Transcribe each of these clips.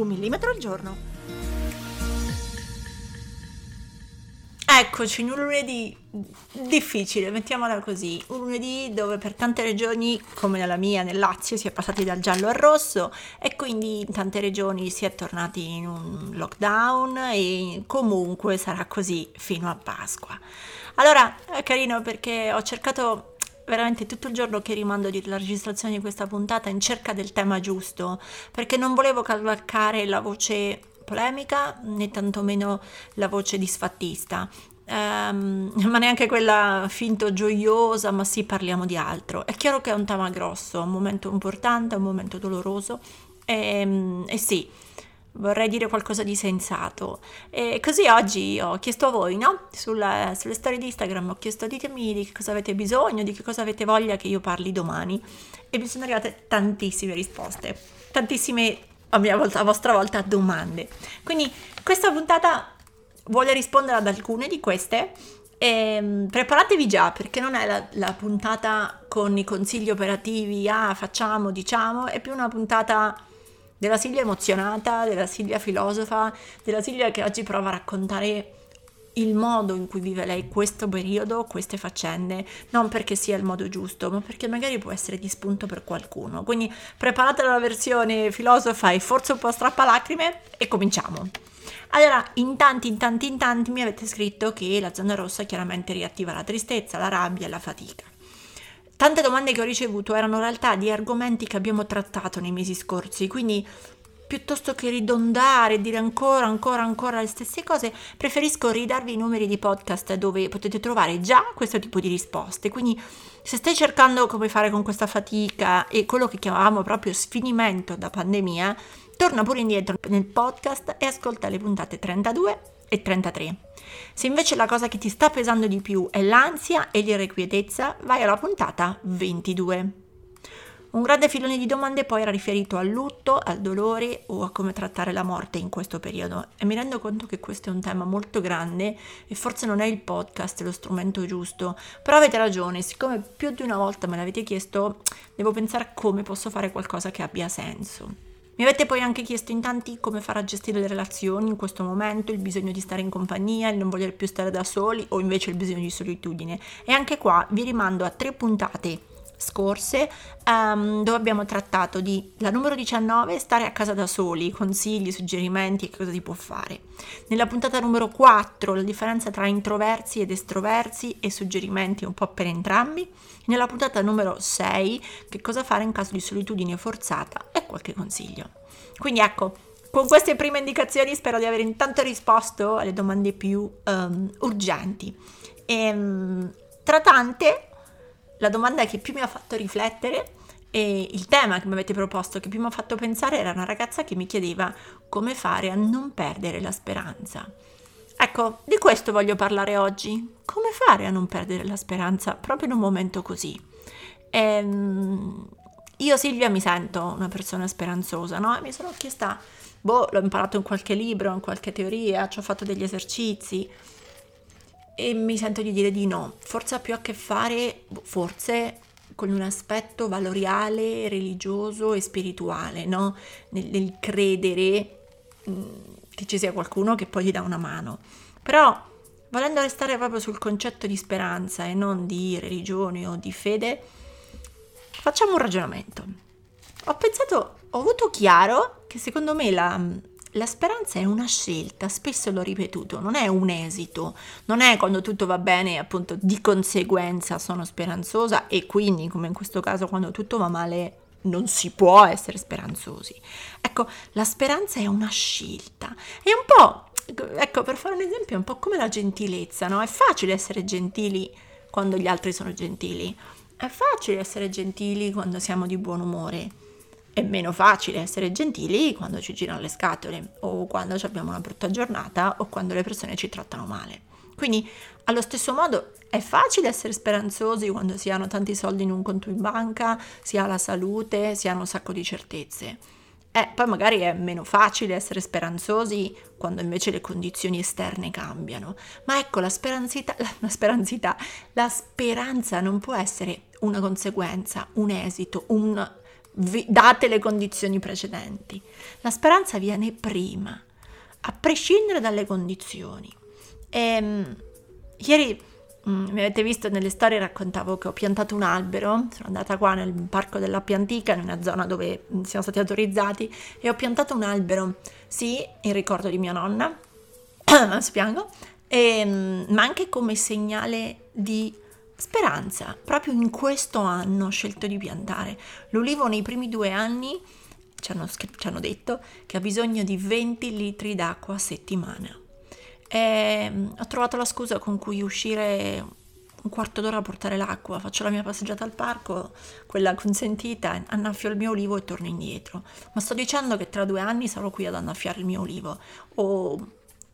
Un millimetro al giorno. Eccoci in un lunedì difficile, mettiamola così, un lunedì dove per tante regioni, come nella mia, nel Lazio, si è passati dal giallo al rosso e quindi in tante regioni si è tornati in un lockdown e comunque sarà così fino a Pasqua. Allora è carino perché ho cercato veramente tutto il giorno che rimando la registrazione di questa puntata in cerca del tema giusto, perché non volevo cavalcare la voce polemica né tantomeno la voce disfattista. Um, ma neanche quella finto gioiosa, ma sì, parliamo di altro. È chiaro che è un tema grosso, un momento importante, un momento doloroso e, e sì, vorrei dire qualcosa di sensato. E così oggi ho chiesto a voi, no? Sulla, sulle storie di Instagram ho chiesto ditemi di che cosa avete bisogno, di che cosa avete voglia che io parli domani. E mi sono arrivate tantissime risposte, tantissime a, mia volta, a vostra volta domande. Quindi questa puntata vuole rispondere ad alcune di queste. E, ehm, preparatevi già perché non è la, la puntata con i consigli operativi, ah facciamo, diciamo, è più una puntata della Silvia emozionata, della Silvia filosofa, della Silvia che oggi prova a raccontare il modo in cui vive lei questo periodo, queste faccende, non perché sia il modo giusto, ma perché magari può essere di spunto per qualcuno. Quindi preparate la versione filosofa e forse un po' strappalacrime e cominciamo. Allora, in tanti, in tanti, in tanti mi avete scritto che la zona rossa chiaramente riattiva la tristezza, la rabbia e la fatica. Tante domande che ho ricevuto erano in realtà di argomenti che abbiamo trattato nei mesi scorsi, quindi piuttosto che ridondare e dire ancora, ancora, ancora le stesse cose, preferisco ridarvi i numeri di podcast dove potete trovare già questo tipo di risposte. Quindi se stai cercando come fare con questa fatica e quello che chiamavamo proprio sfinimento da pandemia, torna pure indietro nel podcast e ascolta le puntate 32 e 33. Se invece la cosa che ti sta pesando di più è l'ansia e l'irrequietezza, vai alla puntata 22. Un grande filone di domande poi era riferito al lutto, al dolore o a come trattare la morte in questo periodo e mi rendo conto che questo è un tema molto grande e forse non è il podcast lo strumento giusto, però avete ragione, siccome più di una volta me l'avete chiesto, devo pensare a come posso fare qualcosa che abbia senso. Mi avete poi anche chiesto in tanti come fare a gestire le relazioni in questo momento, il bisogno di stare in compagnia, il non voler più stare da soli o invece il bisogno di solitudine. E anche qua vi rimando a tre puntate scorse um, dove abbiamo trattato di la numero 19 stare a casa da soli, consigli, suggerimenti e cosa si può fare. Nella puntata numero 4 la differenza tra introversi ed estroversi e suggerimenti un po' per entrambi. Nella puntata numero 6 che cosa fare in caso di solitudine forzata e qualche consiglio. Quindi ecco, con queste prime indicazioni spero di aver intanto risposto alle domande più um, urgenti. E, um, tra tante la domanda che più mi ha fatto riflettere e il tema che mi avete proposto, che più mi ha fatto pensare, era una ragazza che mi chiedeva come fare a non perdere la speranza. Ecco, di questo voglio parlare oggi. Come fare a non perdere la speranza proprio in un momento così? Ehm, io Silvia mi sento una persona speranzosa, no? E mi sono chiesta, boh, l'ho imparato in qualche libro, in qualche teoria, ci ho fatto degli esercizi, e mi sento di dire di no. Forse ha più a che fare, forse, con un aspetto valoriale, religioso e spirituale, no? Nel, nel credere mh, mm, che ci sia qualcuno che poi gli dà una mano. Però, volendo restare proprio sul concetto di speranza e non di religione o di fede, facciamo un ragionamento. Ho pensato, ho avuto chiaro che secondo me la, la speranza è una scelta, spesso l'ho ripetuto, non è un esito, non è quando tutto va bene, appunto, di conseguenza sono speranzosa e quindi, come in questo caso, quando tutto va male non si può essere speranzosi. Ecco, la speranza è una scelta. È un po', ecco, per fare un esempio, è un po' come la gentilezza, no? È facile essere gentili quando gli altri sono gentili. È facile essere gentili quando siamo di buon umore è meno facile essere gentili quando ci girano le scatole o quando abbiamo una brutta giornata o quando le persone ci trattano male. Quindi allo stesso modo è facile essere speranzosi quando si hanno tanti soldi in un conto in banca, si ha la salute, si hanno un sacco di certezze. Eh, poi magari è meno facile essere speranzosi quando invece le condizioni esterne cambiano. Ma ecco, la speranzita, la, speranzita, la speranza non può essere una conseguenza, un esito, un date le condizioni precedenti. La speranza viene prima, a prescindere dalle condizioni. E, ehm, ieri Mm, mi avete visto nelle storie raccontavo che ho piantato un albero, sono andata qua nel parco dell'Appia Antica, in una zona dove siamo stati autorizzati, e ho piantato un albero, sì, in ricordo di mia nonna, spiango, e, mm, ma anche come segnale di speranza. Proprio in questo anno ho scelto di piantare. L'ulivo nei primi due anni ci hanno, ci hanno detto che ha bisogno di 20 litri d'acqua a settimana e mm, ho trovato la scusa con cui uscire un quarto d'ora a portare l'acqua, faccio la mia passeggiata al parco, quella consentita, annaffio il mio olivo e torno indietro. Ma sto dicendo che tra due anni sarò qui ad annaffiare il mio olivo, o,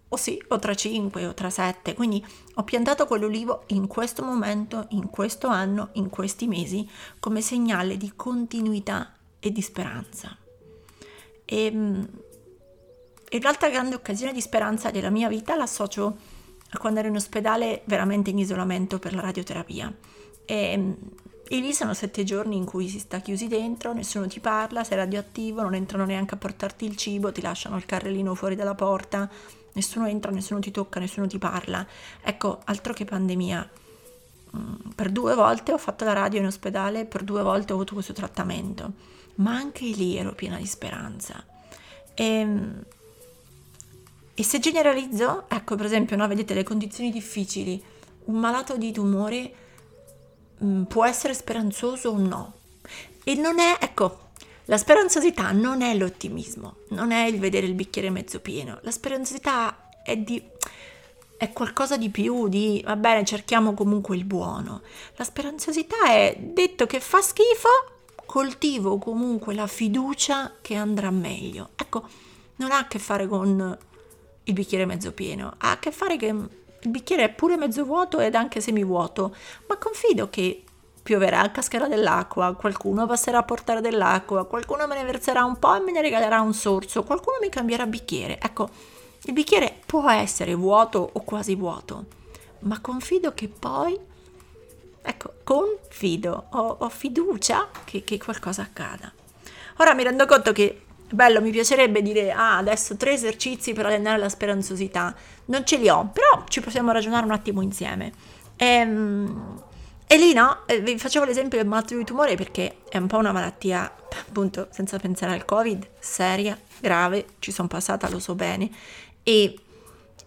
o sì, o tra cinque, o tra sette. Quindi ho piantato quell'olivo in questo momento, in questo anno, in questi mesi, come segnale di continuità e di speranza. E mm, e l'altra grande occasione di speranza della mia vita l'associo a quando ero in ospedale veramente in isolamento per la radioterapia. E, e lì sono sette giorni in cui si sta chiusi dentro, nessuno ti parla, sei radioattivo, non entrano neanche a portarti il cibo, ti lasciano il carrellino fuori dalla porta, nessuno entra, nessuno ti tocca, nessuno ti parla. Ecco, altro che pandemia. Mm, per due volte ho fatto la radio in ospedale, per due volte ho avuto questo trattamento, ma anche lì ero piena di speranza. E e se generalizzo, ecco per esempio, no, vedete le condizioni difficili, un malato di tumore mh, mm, può essere speranzoso o no. E non è, ecco, la speranzosità non è l'ottimismo, non è il vedere il bicchiere mezzo pieno, la speranzosità è di è qualcosa di più, di va bene, cerchiamo comunque il buono. La speranzosità è detto che fa schifo, coltivo comunque la fiducia che andrà meglio. Ecco, non ha a che fare con il bicchiere mezzo pieno, ha a che fare che il bicchiere è pure mezzo vuoto ed anche semivuoto, ma confido che pioverà, cascherà dell'acqua, qualcuno passerà a portare dell'acqua, qualcuno me ne verserà un po' e me ne regalerà un sorso, qualcuno mi cambierà bicchiere. Ecco, il bicchiere può essere vuoto o quasi vuoto, ma confido che poi, ecco, confido, ho, ho fiducia che, che qualcosa accada. Ora mi rendo conto che Bello, mi piacerebbe dire, ah, adesso tre esercizi per allenare la speranzosità. Non ce li ho, però ci possiamo ragionare un attimo insieme. E, ehm, e lì no, eh, vi facevo l'esempio del malato di tumore perché è un po' una malattia, appunto, senza pensare al Covid, seria, grave, ci sono passata, lo so bene, e,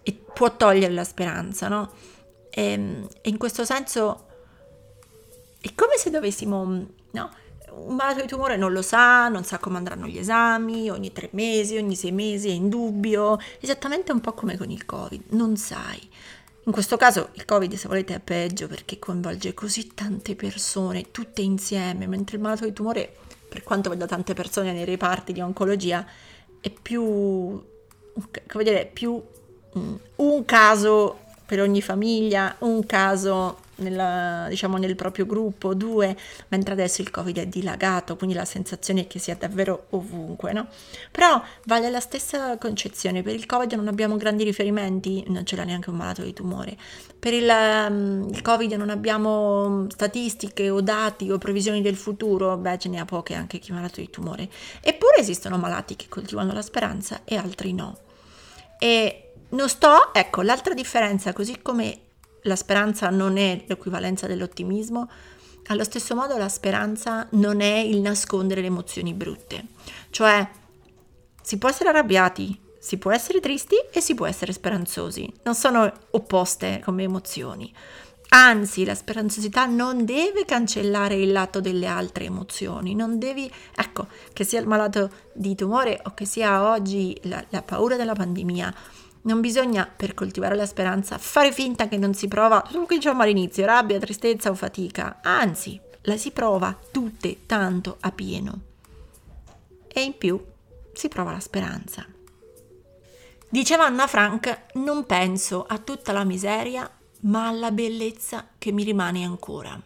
e può togliere la speranza, no? E, ehm, e in questo senso è come se dovessimo, no? Un malato di tumore non lo sa, non sa come andranno gli esami, ogni tre mesi, ogni sei mesi è in dubbio, esattamente un po' come con il Covid, non sai. In questo caso il Covid, se volete, è peggio perché coinvolge così tante persone, tutte insieme, mentre il malato di tumore, per quanto vedo tante persone nei reparti di oncologia, è più, come dire, più mm, un caso per ogni famiglia, un caso nella, diciamo, nel proprio gruppo, due, mentre adesso il Covid è dilagato, quindi la sensazione è che sia davvero ovunque, no? Però vale la stessa concezione, per il Covid non abbiamo grandi riferimenti, non ce l'ha neanche un malato di tumore, per il, um, il Covid non abbiamo statistiche o dati o previsioni del futuro, beh ce ne ha poche anche chi è malato di tumore, eppure esistono malati che coltivano la speranza e altri no. E non sto, ecco, l'altra differenza, così come la speranza non è l'equivalenza dell'ottimismo, allo stesso modo la speranza non è il nascondere le emozioni brutte. Cioè, si può essere arrabbiati, si può essere tristi e si può essere speranzosi. Non sono opposte come emozioni. Anzi, la speranzosità non deve cancellare il lato delle altre emozioni, non devi, ecco, che sia il malato di tumore o che sia oggi la, la paura della pandemia, non bisogna, per coltivare la speranza, fare finta che non si prova, quello che diciamo all'inizio, rabbia, tristezza o fatica. Anzi, la si prova tutte tanto a pieno. e in più si prova la speranza. Diceva Anna Frank, non penso a tutta la miseria, ma alla bellezza che mi rimane ancora.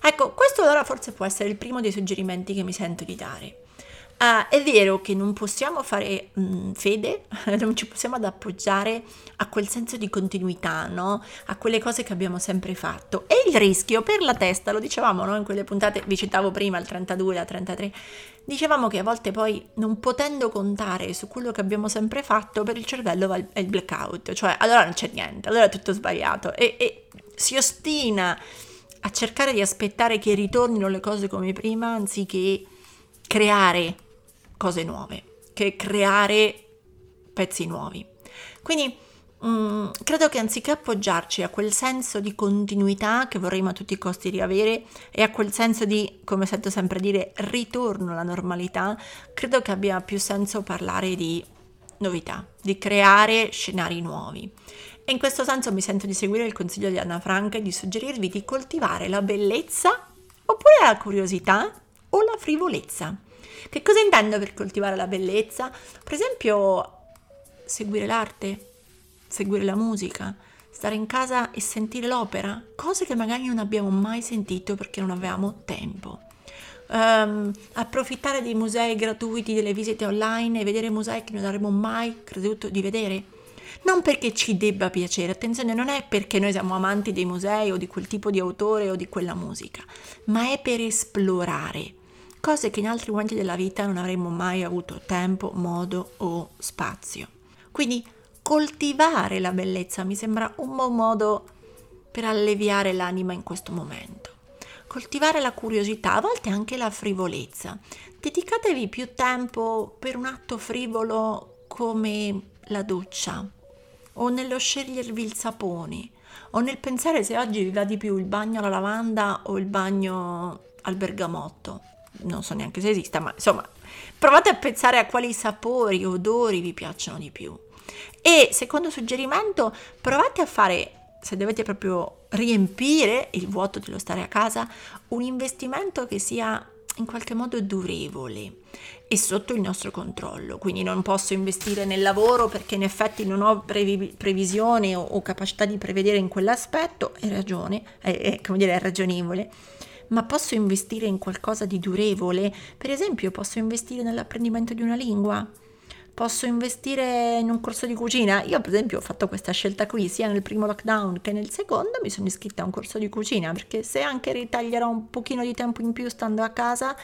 Ecco, questo allora forse può essere il primo dei suggerimenti che mi sento di dare. Uh, è vero che non possiamo fare mh, mm, fede, non ci possiamo ad appoggiare a quel senso di continuità, no? A quelle cose che abbiamo sempre fatto. E il rischio per la testa, lo dicevamo no? in quelle puntate, vi citavo prima il 32, la 33, dicevamo che a volte poi non potendo contare su quello che abbiamo sempre fatto, per il cervello va il, il blackout, cioè allora non c'è niente, allora è tutto sbagliato e, e si ostina a cercare di aspettare che ritornino le cose come prima anziché creare cose nuove, che creare pezzi nuovi. Quindi mh, mm, credo che anziché appoggiarci a quel senso di continuità che vorremmo a tutti i costi riavere e a quel senso di, come sento sempre dire, ritorno alla normalità, credo che abbia più senso parlare di novità, di creare scenari nuovi. E in questo senso mi sento di seguire il consiglio di Anna Frank e di suggerirvi di coltivare la bellezza oppure la curiosità o la frivolezza. Che cosa intendo per coltivare la bellezza? Per esempio, seguire l'arte, seguire la musica, stare in casa e sentire l'opera, cose che magari non abbiamo mai sentito perché non avevamo tempo. Um, approfittare dei musei gratuiti, delle visite online e vedere musei che non avremmo mai creduto di vedere. Non perché ci debba piacere, attenzione, non è perché noi siamo amanti dei musei o di quel tipo di autore o di quella musica, ma è per esplorare, cose che in altri momenti della vita non avremmo mai avuto tempo, modo o spazio. Quindi coltivare la bellezza mi sembra un buon modo per alleviare l'anima in questo momento. Coltivare la curiosità, a volte anche la frivolezza. Dedicatevi più tempo per un atto frivolo come la doccia, o nello scegliervi il sapone, o nel pensare se oggi vi va di più il bagno alla lavanda o il bagno al bergamotto non so neanche se esista, ma insomma, provate a pensare a quali sapori, odori vi piacciono di più. E secondo suggerimento, provate a fare, se dovete proprio riempire il vuoto dello stare a casa, un investimento che sia in qualche modo durevole e sotto il nostro controllo. Quindi non posso investire nel lavoro perché in effetti non ho previ- previsione o, o, capacità di prevedere in quell'aspetto, è ragione, è, è, come dire, è ragionevole ma posso investire in qualcosa di durevole? Per esempio, posso investire nell'apprendimento di una lingua? Posso investire in un corso di cucina? Io, per esempio, ho fatto questa scelta qui sia nel primo lockdown che nel secondo. Mi sono iscritta a un corso di cucina perché se anche ritaglierò un pochino di tempo in più stando a casa,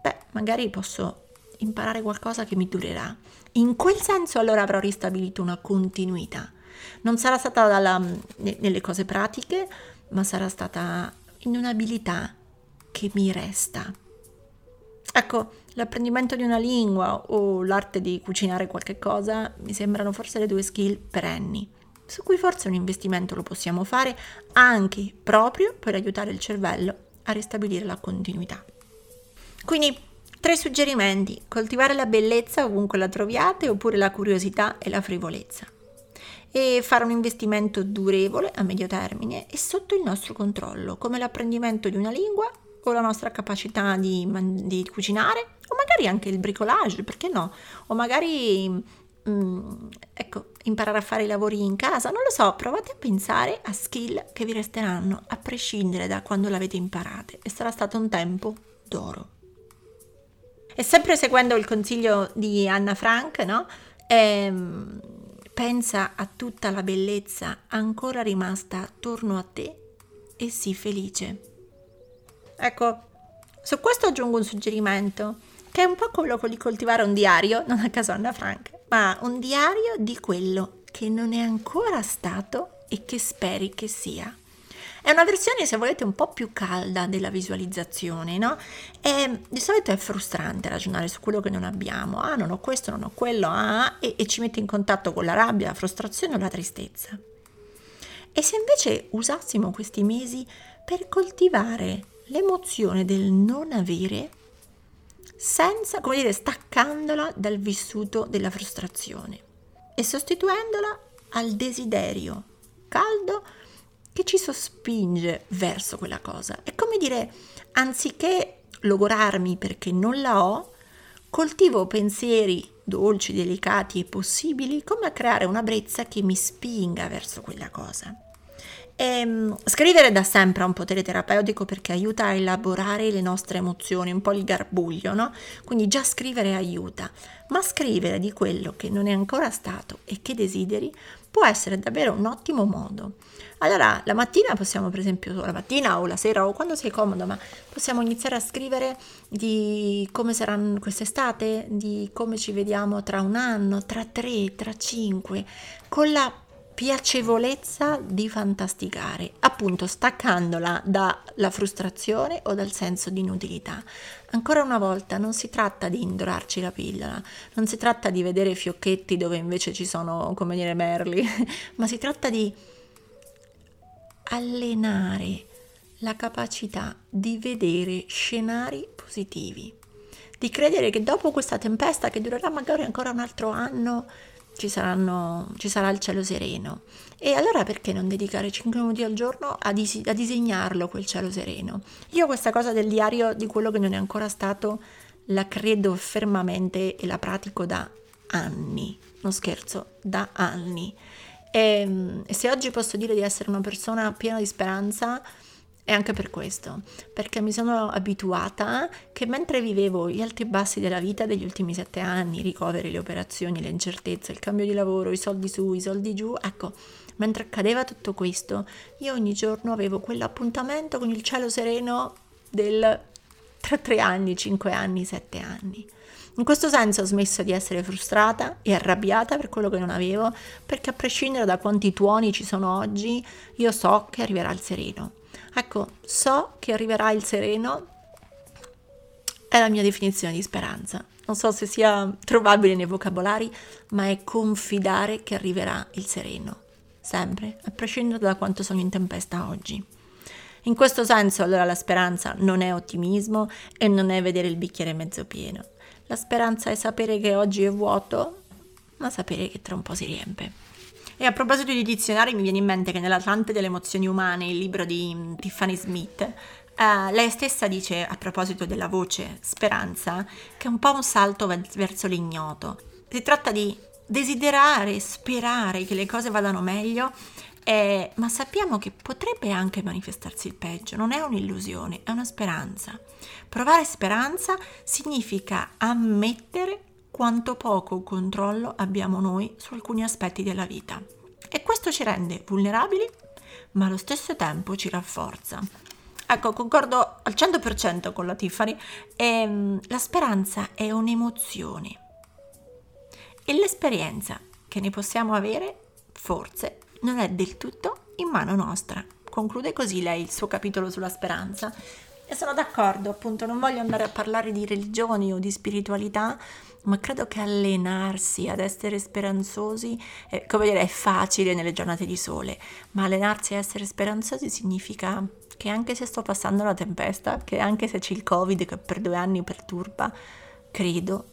beh, magari posso imparare qualcosa che mi durerà. In quel senso, allora avrò ristabilito una continuità. Non sarà stata dalla, nelle cose pratiche, ma sarà stata in un'abilità che mi resta. Ecco, l'apprendimento di una lingua o l'arte di cucinare qualche cosa mi sembrano forse le due skill perenni, su cui forse un investimento lo possiamo fare anche proprio per aiutare il cervello a ristabilire la continuità. Quindi tre suggerimenti, coltivare la bellezza ovunque la troviate oppure la curiosità e la frivolezza e fare un investimento durevole a medio termine e sotto il nostro controllo, come l'apprendimento di una lingua o la nostra capacità di, di cucinare o magari anche il bricolage, perché no? O magari mm, ecco, imparare a fare i lavori in casa, non lo so, provate a pensare a skill che vi resteranno a prescindere da quando l'avete imparate e sarà stato un tempo d'oro. E sempre seguendo il consiglio di Anna Frank, no? Ehm, Pensa a tutta la bellezza ancora rimasta attorno a te e sii felice. Ecco, su questo aggiungo un suggerimento, che è un po' quello di coltivare un diario, non a caso Anna Frank, ma un diario di quello che non è ancora stato e che speri che sia. È una versione, se volete, un po' più calda della visualizzazione, no? E di solito è frustrante ragionare su quello che non abbiamo. Ah, non ho questo, non ho quello, ah, e, e ci mette in contatto con la rabbia, la frustrazione o la tristezza. E se invece usassimo questi mesi per coltivare l'emozione del non avere senza, come dire, staccandola dal vissuto della frustrazione e sostituendola al desiderio caldo che ci sospinge verso quella cosa. È come dire, anziché logorarmi perché non la ho, coltivo pensieri dolci, delicati e possibili, come a creare una brezza che mi spinga verso quella cosa. E, ehm, scrivere da sempre ha un potere terapeutico perché aiuta a elaborare le nostre emozioni, un po' il garbuglio, no? Quindi già scrivere aiuta, ma scrivere di quello che non è ancora stato e che desideri può essere davvero un ottimo modo. Allora, la mattina possiamo, per esempio, la mattina o la sera o quando sei comodo, ma possiamo iniziare a scrivere di come sarà quest'estate, di come ci vediamo tra un anno, tra tre, tra cinque, con la piacevolezza di fantasticare, appunto staccandola dalla frustrazione o dal senso di inutilità. Ancora una volta non si tratta di indorarci la pillola, non si tratta di vedere fiocchetti dove invece ci sono, come dire, merli, ma si tratta di allenare la capacità di vedere scenari positivi, di credere che dopo questa tempesta che durerà magari ancora un altro anno, ci, saranno, ci sarà il cielo sereno. E allora perché non dedicare 5 minuti al giorno a, dis- a disegnarlo quel cielo sereno? Io questa cosa del diario di quello che non è ancora stato la credo fermamente e la pratico da anni, non scherzo, da anni. E, e se oggi posso dire di essere una persona piena di speranza, e anche per questo, perché mi sono abituata che mentre vivevo gli alti e bassi della vita degli ultimi sette anni, i ricoveri, le operazioni, le incertezze, il cambio di lavoro, i soldi su, i soldi giù, ecco, mentre accadeva tutto questo, io ogni giorno avevo quell'appuntamento con il cielo sereno del tra tre anni, cinque anni, sette anni. In questo senso ho smesso di essere frustrata e arrabbiata per quello che non avevo, perché a prescindere da quanti tuoni ci sono oggi, io so che arriverà il sereno. Ecco, so che arriverà il sereno, è la mia definizione di speranza. Non so se sia trovabile nei vocabolari, ma è confidare che arriverà il sereno, sempre, a prescindere da quanto sono in tempesta oggi. In questo senso allora la speranza non è ottimismo e non è vedere il bicchiere mezzo pieno. La speranza è sapere che oggi è vuoto, ma sapere che tra un po' si riempie. E a proposito di dizionari, mi viene in mente che nell'Atlante delle emozioni umane, il libro di mm, Tiffany Smith, eh, lei stessa dice a proposito della voce speranza che è un po' un salto verso l'ignoto. Si tratta di desiderare, sperare che le cose vadano meglio, eh, ma sappiamo che potrebbe anche manifestarsi il peggio, non è un'illusione, è una speranza. Provare speranza significa ammettere quanto poco controllo abbiamo noi su alcuni aspetti della vita. E questo ci rende vulnerabili, ma allo stesso tempo ci rafforza. Ecco, concordo al 100% con la Tiffany, ehm, la speranza è un'emozione e l'esperienza che ne possiamo avere, forse, non è del tutto in mano nostra. Conclude così lei il suo capitolo sulla speranza. E sono d'accordo, appunto, non voglio andare a parlare di religioni o di spiritualità, ma credo che allenarsi ad essere speranzosi, eh, come dire, è facile nelle giornate di sole, ma allenarsi a essere speranzosi significa che anche se sto passando la tempesta, che anche se c'è il Covid che per due anni perturba, credo,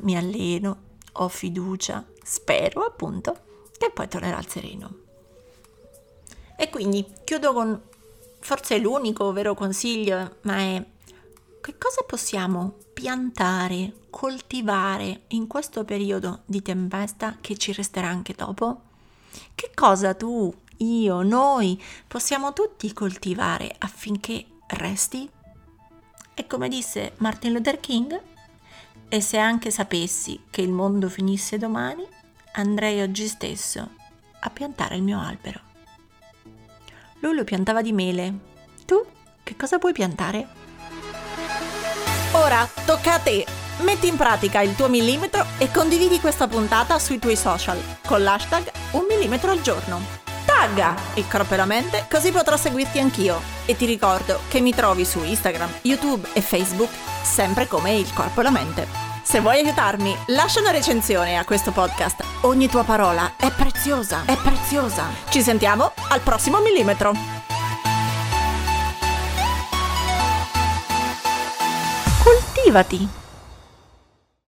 mi alleno, ho fiducia, spero appunto che poi tornerà al sereno. E quindi chiudo con forse l'unico vero consiglio, ma è che cosa possiamo piantare, coltivare in questo periodo di tempesta che ci resterà anche dopo? Che cosa tu, io, noi possiamo tutti coltivare affinché resti? E come disse Martin Luther King, e se anche sapessi che il mondo finisse domani, andrei oggi stesso a piantare il mio albero. Lui lo piantava di mele. Tu che cosa puoi piantare? Ora tocca a te! Metti in pratica il tuo millimetro e condividi questa puntata sui tuoi social con l'hashtag un millimetro al giorno. Tagga il corpo e la mente così potrò seguirti anch'io. E ti ricordo che mi trovi su Instagram, YouTube e Facebook sempre come il corpo e la mente. Se vuoi aiutarmi, lascia una recensione a questo podcast. Ogni tua parola è preziosa, è preziosa. Ci sentiamo al prossimo millimetro. Coltivati.